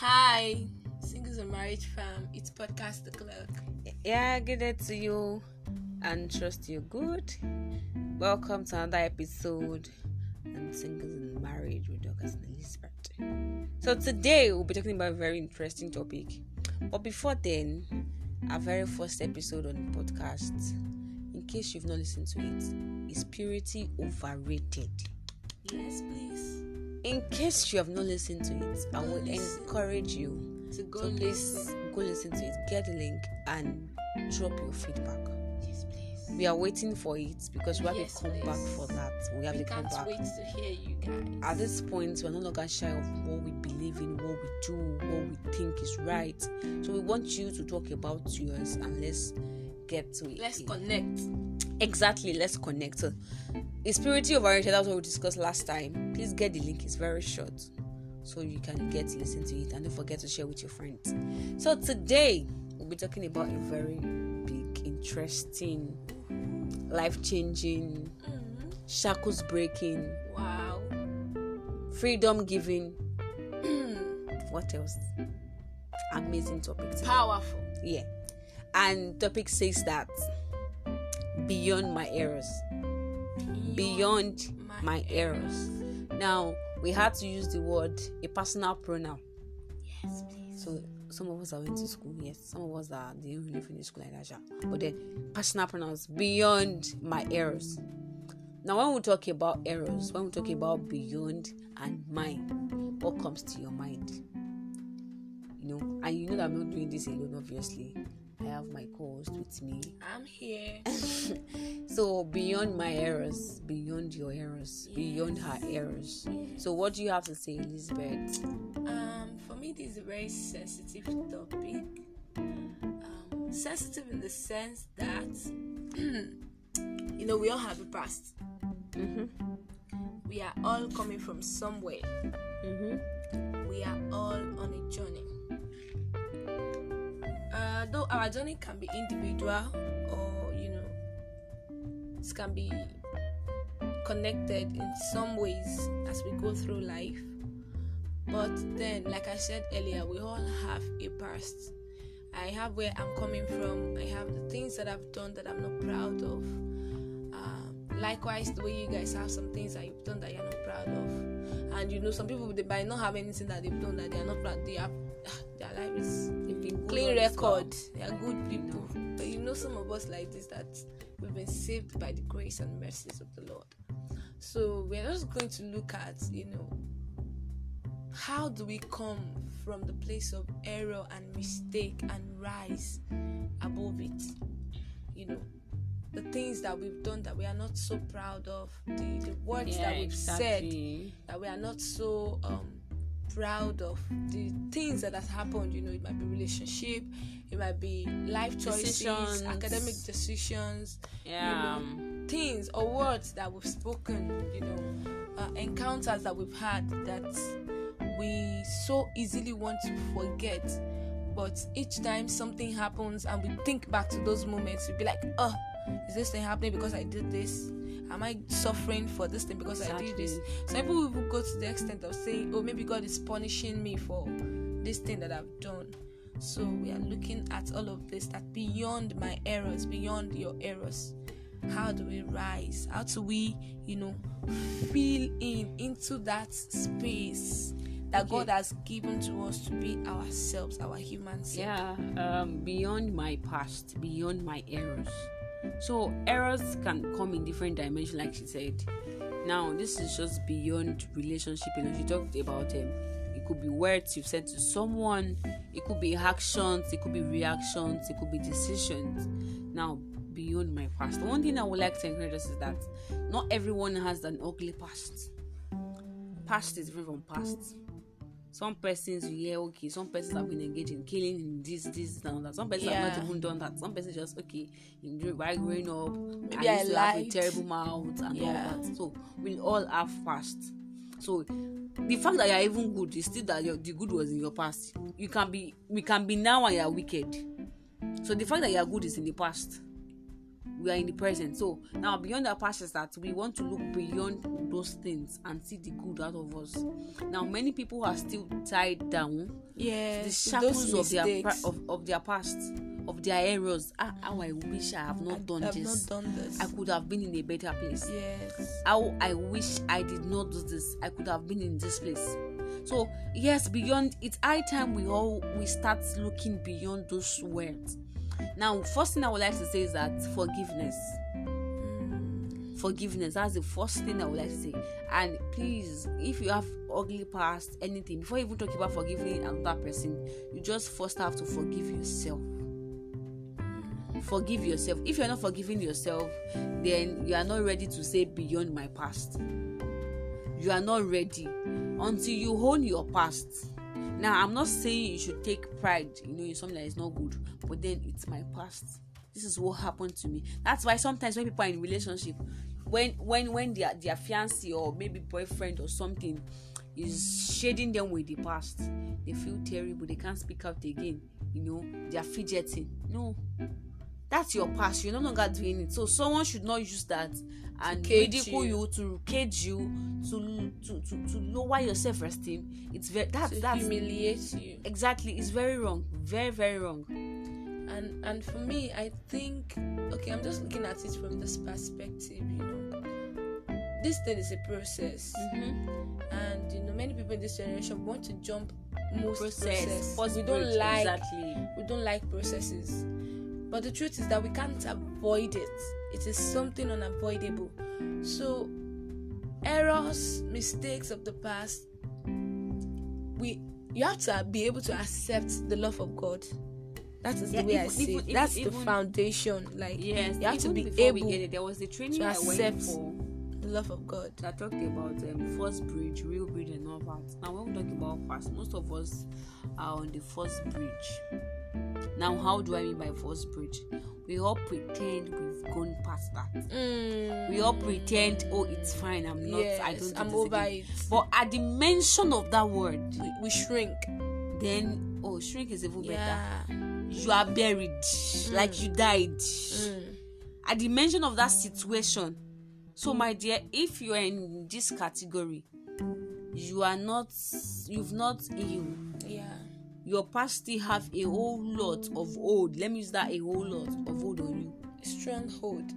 Hi, Singles and Marriage Fam. It's Podcast The Clerk. Yeah, good day to you and trust you're good. Welcome to another episode on Singles and Marriage with Douglas and Elizabeth. So today we'll be talking about a very interesting topic. But before then, our very first episode on the podcast, in case you've not listened to it, is purity overrated? Yes, please. In case you have not listened to it, I would listen. encourage you To go so listen. go listen to it, get the link, and drop your feedback. Yes, please. We are waiting for it because we have Yes, to come back please. for that. We have We come can't back. wait to hear you guys. At this point, we're no longer shy of what we believe in, what we do, what we think is right. So we want you to talk about yours and let's get to it. Let's connect. Exactly, let's connect. So, is purity overrated? That's what we discussed last time. Please get the link, it's very short. So you can get to listen to it and don't forget to share with your friends. So today we'll be talking about a very big, interesting, life changing, Mhm. shackles breaking, Wow. freedom giving. what else? Amazing topic. today. Powerful. Yeah. And topic says that beyond my errors. Beyond my errors. Now we had to use the word a personal pronoun. Yes, please. So some of us are went to school, yes. Some of us that didn't really finish school like that. But then personal pronouns beyond my errors. Now when we talk about errors, when we talk about beyond and mine, what comes to your mind? You know, and you know that I'm not doing this alone, obviously. I have my co-host with me. I'm here. So beyond my errors, beyond your errors, beyond her errors. So what do you have to say, Elizabeth? Um, for me, this is a very sensitive topic. Um, sensitive in the sense that, you know, we all have a past. Mm-hmm. We are all coming from somewhere. Mm-hmm. We are all on a journey. Uh, though our journey can be individual or, you know, it can be connected in some ways as we go through life. But then, like I said earlier, we all have a past. I have where I'm coming from. I have the things that I've done that I'm not proud of. Um, likewise, the way you guys have some things that you've done that you're not proud of. And you know, some people they might not have anything that they've done that they are not proud. They have their life is clean record. They are good people. But you know, some of us like this that we've been saved by the grace and mercies of the Lord. So we're just going to look at, you know, how do we come from the place of error and mistake and rise above it? You know, the things that we've done that we are not so proud of, the, the words that we've said that we are not so um proud of the things that has happened you know it might be relationship it might be life choices Decisions. academic decisions Yeah. you things or words that we've spoken you know uh, encounters that we've had that we so easily want to forget but each time something happens and we think back to those moments we be like oh is this thing happening because i did this am i suffering for this thing because i did this Exactly. some people even go to the extent of saying, oh, maybe God is punishing me for this thing that I've done. So we are looking at all of this that beyond my errors, beyond your errors, how do we rise? How do we, you know, fill in into that space that Okay. God has given to us to be ourselves, our human self? Yeah, um, beyond my past, beyond my errors. So errors can come in different dimensions, like she said. Now, this is just beyond relationship. You know, she talked about um, it could be words you've said to someone, it could be actions, it could be reactions, it could be decisions. Now, beyond my past, one thing I would like to encourage us is that not everyone has an ugly past. Past is different from past some persons you hear okay some persons have been engaged in killing in this this and that. Some persons have Yeah. not even done that. Some persons just okay in while growing up Maybe I I used to have a terrible mouth and Yeah. all that. So we all have past. So the fact that you're even good is still that your, the good was in your past. You can be we can be now and you're wicked. So the fact that you're good is in the past we are in the present. So now beyond our past is that we want to look beyond those things and see the good out of us. Now many people are still tied down yeah the shackles of their pra- of, of their past, of their errors. Ah, how I wish I have not done I've this. not done this I could have been in a better place. yes How I wish I did not do this. I could have been in this place. So yes, beyond it's high time we all we start looking beyond those words. Now, first thing I would like to say is that forgiveness. Forgiveness. That's the first thing I would like to say. And please, if you have ugly past, anything, before you even talk about forgiving another person, you just first have to forgive yourself. Forgive yourself. If you're not forgiving yourself, then you are not ready to say beyond my past. You are not ready until you own your past. Now, I'm not saying you should take pride, you know, in something that is not good, but then it's my past. This is what happened to me. That's why sometimes when people are in relationship, when when when their their fiancé or maybe boyfriend or something is shading them with the past, they feel terrible. They can't speak out again. You know, they are fidgeting. No, that's your past. You're no longer doing it. So someone should not use that and ridicule you. you. to cage you, to to to, to lower your self-esteem. It's very that to that's humiliate you exactly it's very wrong. Very very wrong. and and for me i think okay i'm just looking at it from this perspective you know this thing is a process Mm-hmm. and you know many people in this generation want to jump most process, Process. We don't like exactly. we don't like processes but the truth is that we can't avoid it. It is something unavoidable. So errors mistakes of the past we you have to be able to accept the love of god. That is Yeah, the way i see even- it that's even- the foundation like Yes, you have to be we able get it, there was the training I went accept for the love of god. that talked about um, first bridge, real bridge, and all that. Now, when we talk about fast, most of us are on the first bridge. Now, how do I mean by first bridge? We all pretend we've gone past that. Mm, We all pretend, oh, it's fine. I'm not. I don't. i'm over again." it But at the mention of that word, we, we shrink then oh, shrink is even better. You are buried, like you died. Mm. at the mention of that situation so my dear if you are in this category you are not you've not healed yeah your past still have a whole lot of old. Let me use that a whole lot of old on you. Stronghold.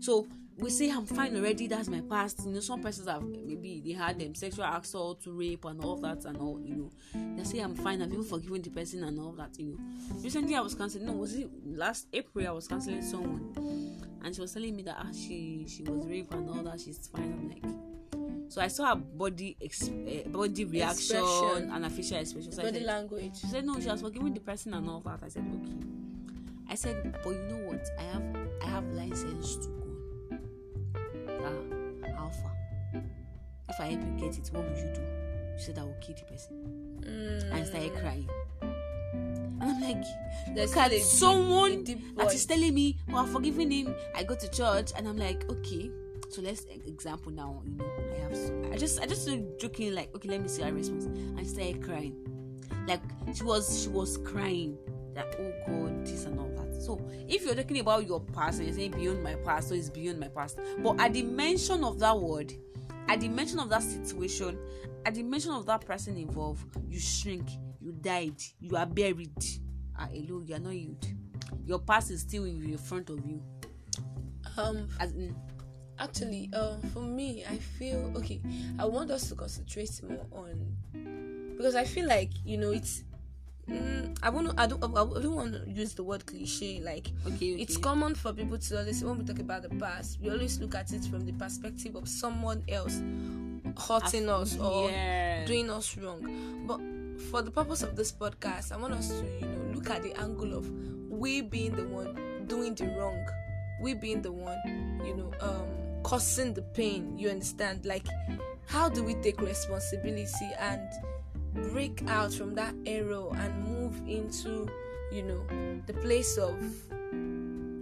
So we say i'm fine already that's my past. You know some persons have maybe they had them sexual assault to rape and all that and all you know. They say i'm fine i've even forgiven the person and all that you know. Recently i was counseling no was it last april i was counseling someone. And she was telling me that ah, she she was raped and all that she's fine. I'm like so i saw her body ex- uh, body reaction Expression. and her facial expression. So I body said, language. she said no she has forgiven the person and all that. I said okay. I said but you know what? I have i have license to go. Ah how far? If i help you get it what would you do? She said i will kill the person. Mm. and started crying. And i'm like There's look at deep- someone a deep that voice. telling me oh i've forgiven him. I go to church and i'm like okay so let's example now you know i have s- i just i just joking like okay let me see her response. And started crying. Like she was she was crying. That oh god this and all that. So if you're talking about your past and you're saying beyond my past so it's beyond my past. But at the mention of that word at the mention of that situation at the mention of that person involved you shrink you died you are buried. Ah hello you are not healed. Your past is still in the front of you. Um as in actually uh, for me i feel okay i want us to concentrate more on because i feel like you know it's mm, i want to I don't, I don't want to use the word cliche like okay, okay. it's common for people to always when we talk about the past we always look at it from the perspective of someone else hurting us or yeah. doing us wrong but for the purpose of this podcast i want us to you know look at the angle of we being the one doing the wrong we being the one you know um causing the pain you understand like how do we take responsibility and break out from that arrow and move into you know the place of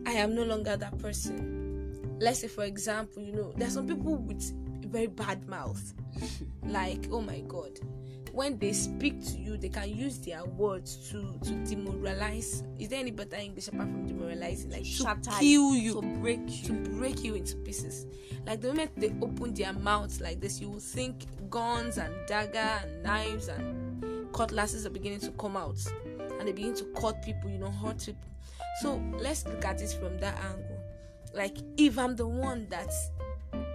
i am no longer that person let's say for example you know there's some people with very bad mouth. like, oh my god. When they speak to you, they can use their words to to demoralize. Is there any better English apart from demoralizing? Like to Shatter kill you, to break you, to break you into pieces. Like the moment they open their mouths like this, you will think guns and dagger and knives and cutlasses are beginning to come out, and they begin to cut people, you know, hurt people. So let's look at it from that angle. Like if I'm the one that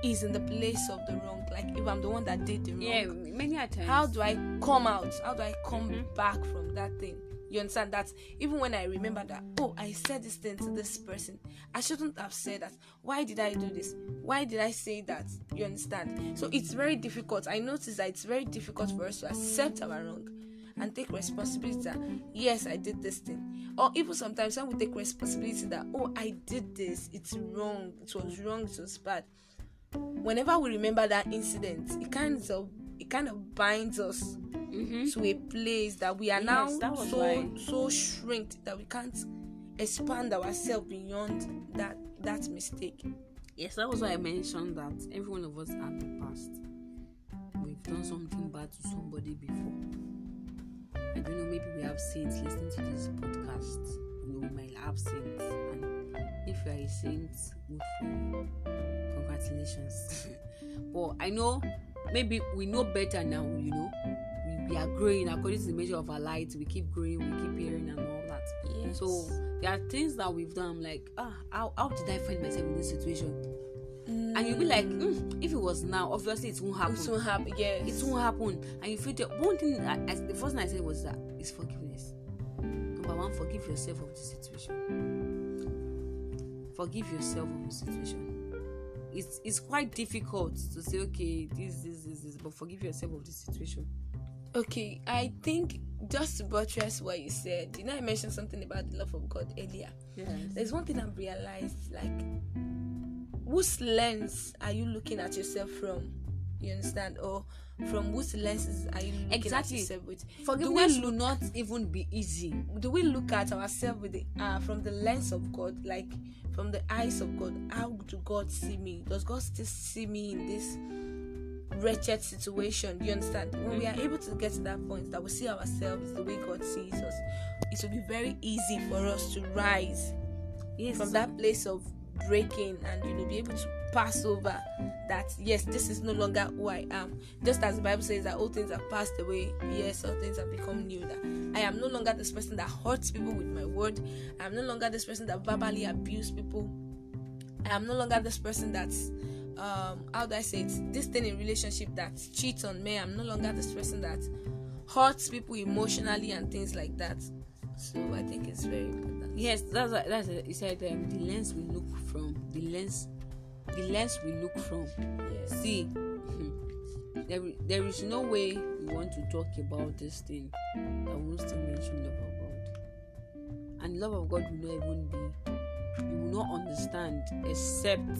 is in the place of the wrong, like if I'm the one that did the wrong, Yeah, many a times. how do I come out? How do I come Mhm. back from that thing? You understand that even when I remember that, oh, I said this thing to this person, I shouldn't have said that. Why did I do this? Why did I say that? You understand? So it's very difficult. I notice that it's very difficult for us to accept our wrong and take responsibility that yes, I did this thing. Or even sometimes when we take responsibility that oh, I did this, it's wrong, it was wrong, it was bad whenever we remember that incident, it kind of it kind of binds us Mhm. to a place that we are Yes, now so why. so shrinked that we can't expand ourselves beyond that that mistake. Yes, that was why I mentioned that every one of us have a past. We've done something bad to somebody before. I don't know, maybe we have saints listening to this podcast. You know, we might have saints. And if you are a saint, good for you. Congratulations. but I know maybe we know better now, you know. We, we are growing according to the measure of our light. We keep growing, we keep hearing and all that. Yes. So there are things that we've done. Like, ah, how, how did I find myself in this situation? And you'll be like, mm, if it was now, obviously it won't happen. it won't happen. Yes. It won't happen. And you feel the one thing. I, I, the first thing I said was that is forgiveness. Number one, forgive yourself of the situation. Forgive yourself of the situation. It's it's quite difficult to say, okay, this, this, this, this, but forgive yourself of the situation. Okay, I think just to buttress what you said, you know, I mentioned something about the love of God earlier. Yes. There's one thing I've realized, like, whose lens are you looking at yourself from? You understand? Or from whose lenses are you looking Exactly. at yourself with? Forgiveness do we will not even be easy. do we look at ourselves with the uh, from the lens of God, like from the eyes of God? How do God see me? Does God still see me in this wretched situation? Do you understand? When we are able to get to that point that we see ourselves the way God sees us, it will be very easy for us to rise Yes. from that place of breaking and you know be able to pass over that yes this is no longer who i am. Just as the bible says that all things have passed away yes all things have become new. That i am no longer this person that hurts people with my word. I am no longer this person that verbally abuse people. I am no longer this person that's um how do i say it? This thing in relationship that cheats on me. I'm no longer this person that hurts people emotionally and things like that. So i think it's very important. Yes, that's what, that's. He said um, the lens we look from, the lens, the lens we look from. See, there there is no way we want to talk about this thing that still mention love of God, and love of God will not even be. You will not understand except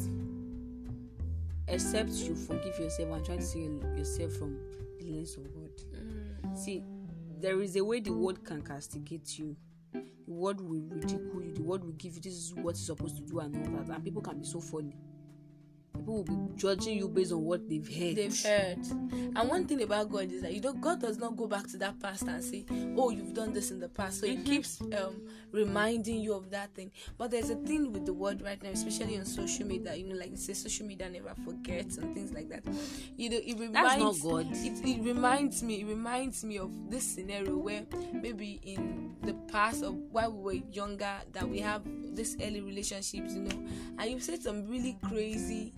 except you forgive yourself and try to see yourself from the lens of God. Mm. See, there is a way the world can castigate you. The world will ridicule you. The world will give you this is what you're supposed to do and all that. And people can be so funny. People will be judging you based on what they've heard. they've heard. And one thing about God is that you know God does not go back to that past and say, "Oh, you've done this in the past." So He keeps um, reminding you of that thing. But there's a thing with the word right now, especially on social media. You know, like it says, social media never forgets and things like that. You know, it reminds. That's not God. It, it reminds me. It reminds me of this scenario where maybe in the past of while we were younger that we have this early relationships, you know, and you've said some really crazy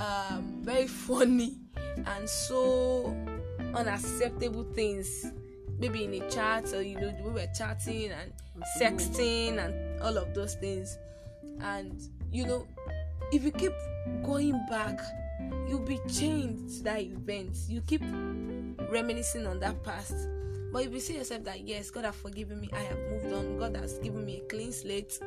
um very funny and so unacceptable things. Maybe in a chat or you know we were chatting and sexting and all of those things. And you know if you keep going back you'll be chained to that event. You keep reminiscing on that past. But if you see yourself that yes god has forgiven me i have moved on. God has given me a clean slate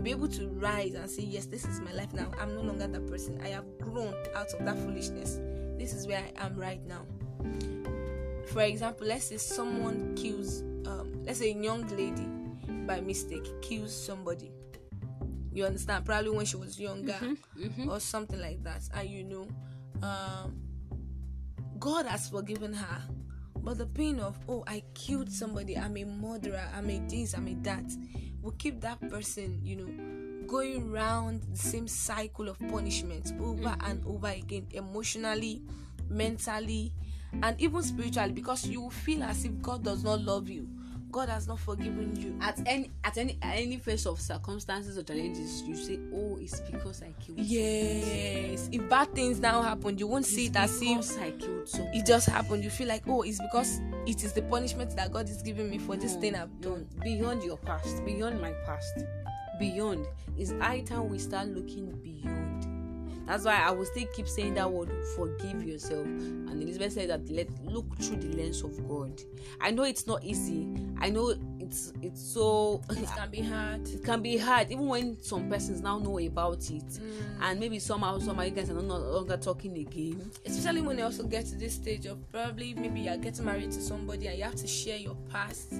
you'll be able to rise and say yes this is my life now. I'm no longer that person. I have grown out of that foolishness. This is where i am right now. For example let's say someone kills um, let's say a young lady by mistake kills somebody. You understand? Probably when she was younger Mhm. or something like that. And you know um, God has forgiven her. But the pain of, oh, I killed somebody, I'm a murderer, I'm a this, I'm a that, will keep that person, you know, going round the same cycle of punishment over mm-hmm. and over again, emotionally, mentally, and even spiritually, because you will feel as if God does not love you God has not forgiven you. At any at any at any phase of circumstances or challenges, you say, "Oh, it's because I killed." Yes. If bad things now happen, you won't it's see it as if I killed someone. it just happened. You feel like, "Oh, it's because it is the punishment that God is giving me for this thing I've done." Beyond your past, beyond my past, beyond is high time we start looking beyond that's why I will still keep saying that word forgive yourself. And Elizabeth said that let look through the lens of God. I know it's not easy. I know it's it's so it can be hard. It can be hard, even when some persons now know about it. Mm. And maybe somehow somehow you guys are no longer talking again. Especially when you also get to this stage of probably maybe you're getting married to somebody and you have to share your past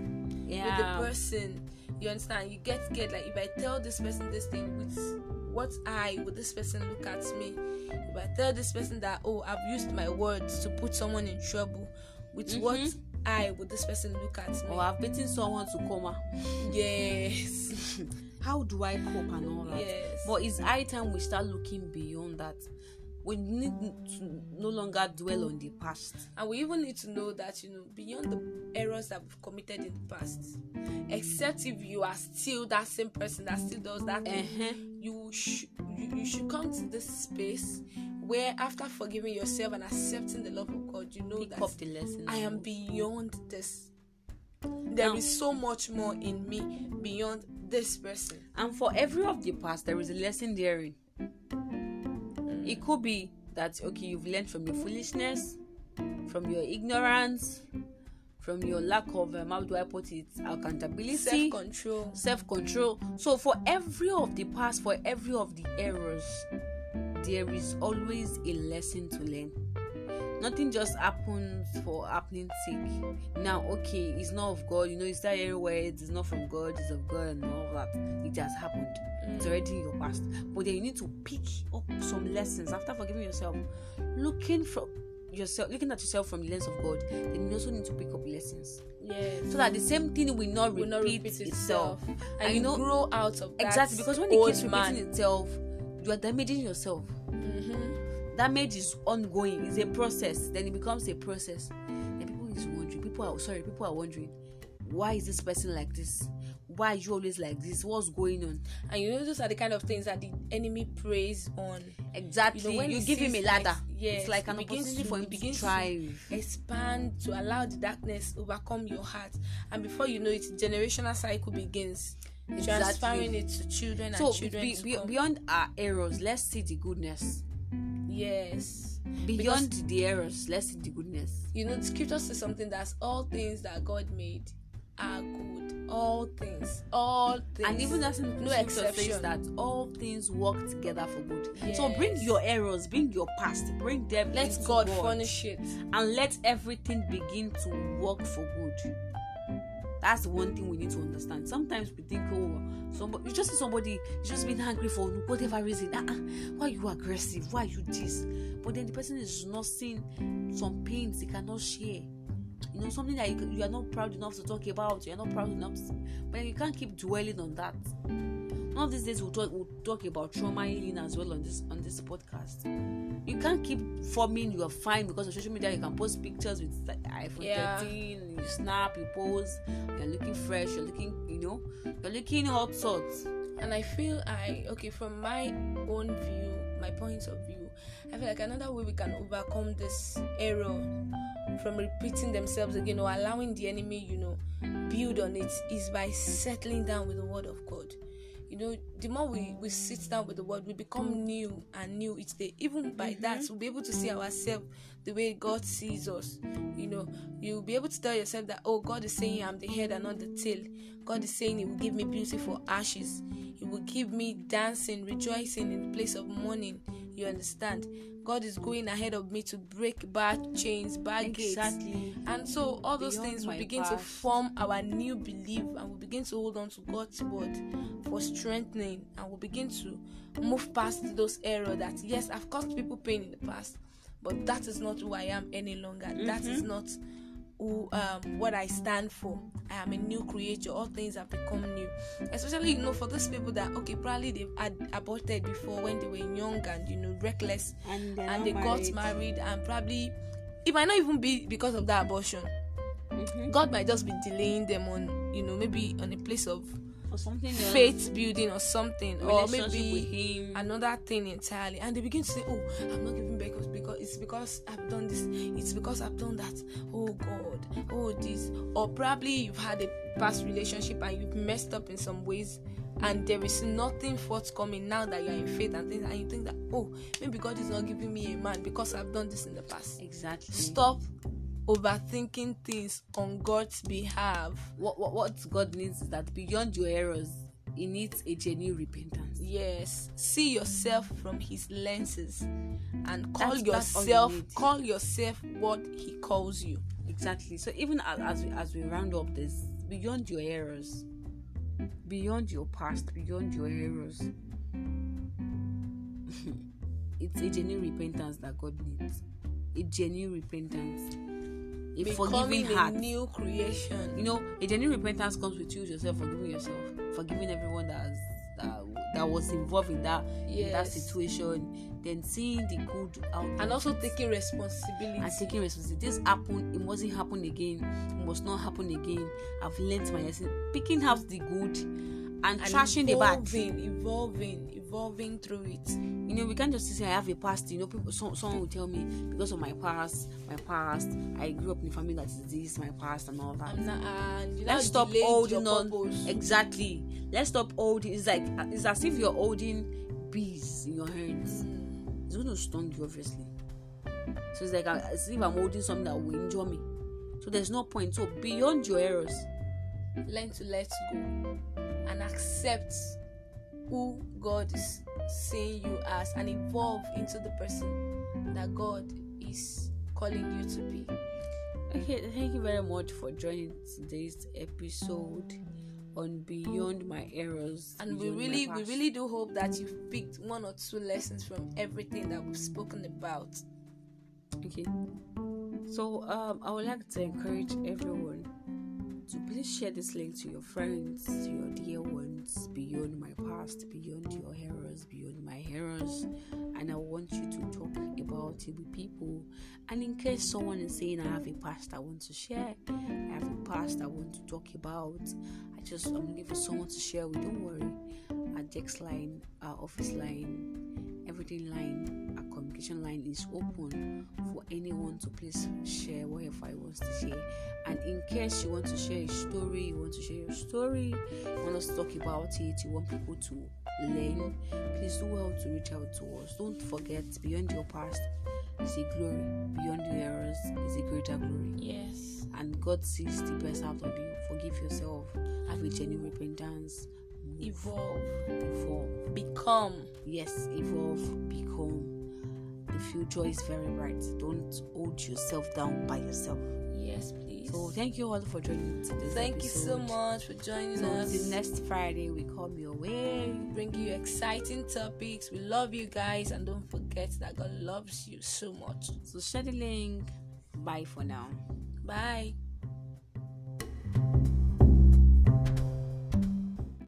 yeah. with the person. You understand? You get scared like if I tell this person this thing with what eye would this person look at me? If I tell this person that, oh, I've used my words to put someone in trouble, with mm-hmm. what eye would this person look at me? Or oh, I've beaten someone to coma. Yes. How do I cope and all that? Yes. But it's high time we start looking beyond that we need to no longer dwell on the past and we even need to know that you know beyond the errors that we've committed in the past except if you are still that same person that still does that uh-huh. You should you, you should come to this space where after forgiving yourself and accepting the love of god you know Pick that up the lesson i am beyond this. There now, is so much more in me beyond this person. And for every of the past there is a lesson therein. It could be that okay you've learned from your foolishness from your ignorance from your lack of um, how do i put it accountability self-control. self-control. So for every of the past for every of the errors there is always a lesson to learn. Nothing just happens for happening sake. Now okay it's not of god. You know it's that everywhere it's not from god it's of god and all that. It has happened. It's already in your past. But then you need to pick up some lessons after forgiving yourself. Looking from yourself looking at yourself from the lens of god then you also need to pick up lessons. Yes. So that the same thing will not repeat, will not repeat itself. and, and, you know grow out of exactly because when it keeps repeating itself you are damaging yourself. Mm-hmm. damage is ongoing. It's a process. Then it becomes a process. And people is wondering. People are sorry people are wondering why is this person like this why are you always like this? What's going on? And you know those are the kind of things that the enemy preys on. Exactly you, know, when you give him a ladder. Like, yes, it's like an opportunity for him to thrive to expand to allow the darkness to overcome your heart. And before you know it generational cycle begins. Exactly. transferring it to children so and children be, be, beyond our errors let's see the goodness. Yes. Beyond because, the errors let's see the goodness. You know the scripture says something that's all things that god made are good. All things, all things, and even as no exception that all things work together for good. Yes. So bring your errors, bring your past, bring them. Let God, God furnish it, and let everything begin to work for good. That's one thing we need to understand. Sometimes we think, oh, somebody you just see somebody just been angry for whatever reason. Uh-uh, why are you aggressive? Why are you this? But then the person is not seeing some pains they cannot share you know something that you, you are not proud enough to talk about you are not proud enough but you can't keep dwelling on that. One of these days we'll talk, we'll talk about trauma healing as well on this on this podcast. You can't keep forming you are fine because on social media you can post pictures with iphone yeah. 13 you snap you pose you're looking fresh you're looking you know you're looking hot sorts. And i feel i okay from my own view my point of view i feel like another way we can overcome this error from repeating themselves again or allowing the enemy, you know, build on it is by settling down with the word of God. You know, the more we, we sit down with the word, we become new and new each day. Even by mm-hmm. that, we'll be able to see ourselves the way God sees us. You know, you'll be able to tell yourself that, oh, God is saying I'm the head and not the tail. God is saying He will give me beautiful ashes. He will give me dancing, rejoicing in the place of mourning. You understand? God is going ahead of me to break bad chains, bad exactly. gates. And so all those Beyond things will begin past. to form our new belief and we'll begin to hold on to God's word for strengthening and we'll begin to move past those errors that yes, I've caused people pain in the past. but that is not who I am any longer. Mm-hmm. That is not who um what I stand for. I am a new creature. All things have become new. Especially, you know, for those people that okay, probably they've had aborted before when they were young and you know reckless, and, and they married. got married, and probably it might not even be because of that abortion. Mm-hmm. God might just be delaying them on, you know, maybe on a place of or something faith building or something or maybe another thing entirely. And they begin to say oh i'm not giving back because it's because i've done this it's because i've done that. Oh god. Oh this. Or probably you've had a past relationship and you've messed up in some ways and there is nothing forthcoming now that you're in faith and things and you think that oh maybe god is not giving me a man because i've done this in the past. Exactly. Stop overthinking things on God's behalf. What, what what God needs is that beyond your errors, He needs a genuine repentance. Yes, see yourself from His lenses, and call that's, yourself that's you call yourself what He calls you. Exactly. So even as, as we as we round up this, beyond your errors, beyond your past, beyond your errors. it's a genuine repentance that God needs. A genuine repentance a forgiving heart. new creation. You know, a genuine repentance comes with you yourself forgiving yourself, forgiving everyone that has, that, that was involved in that yes. in that situation. Then seeing the good out and also taking responsibility and taking responsibility. This happened. It mustn't happen again. It must not happen again. I've learned my lesson. Picking out the good and, and trashing the bad. Evolving, evolving, evolving through it. You know we can't just say i have a past you know people some, someone will tell me because of my past my past i grew up in a family that is this my past and all that. Not, uh, let's stop holding on. exactly. Let's stop holding it's like it's as if you're holding bees in your hands. Mm. it's going to stung you obviously. So it's like as if i'm holding something that will injure me. So there's no point. So beyond your errors learn to let go and accept who god is seeing you as and evolve into the person that God is calling you to be. Okay, thank you very much for joining today's episode on Beyond My Errors. And we really we really do hope that you've picked one or two lessons from everything that we've spoken about. Okay. So um I would like to encourage everyone to please share this link to your friends, to your dear ones, beyond my past, beyond your heroes, beyond my heroes. And I want you to talk about it with people. And in case someone is saying, I have a past I want to share, I have a past I want to talk about, I just, I'm looking for someone to share with. Don't worry. Our text line, our office line, everything line, line is open for anyone to please share whatever I wants to share. And in case you want to share a story, you want to share your story, you want us to talk about it, you want people to learn, please do well to reach out to us. Don't forget, beyond your past is a glory, beyond your errors is a greater glory. Yes. And God sees the best out of you. Forgive yourself, have a genuine repentance. Evolve. Evolve. Become. Yes, evolve, become. Future is very bright. Don't hold yourself down by yourself. Yes, please. So thank you all for joining today. Thank episode. you so much for joining so us. The next Friday we come your way, bring you exciting topics. We love you guys, and don't forget that God loves you so much. So share the link. Bye for now. Bye.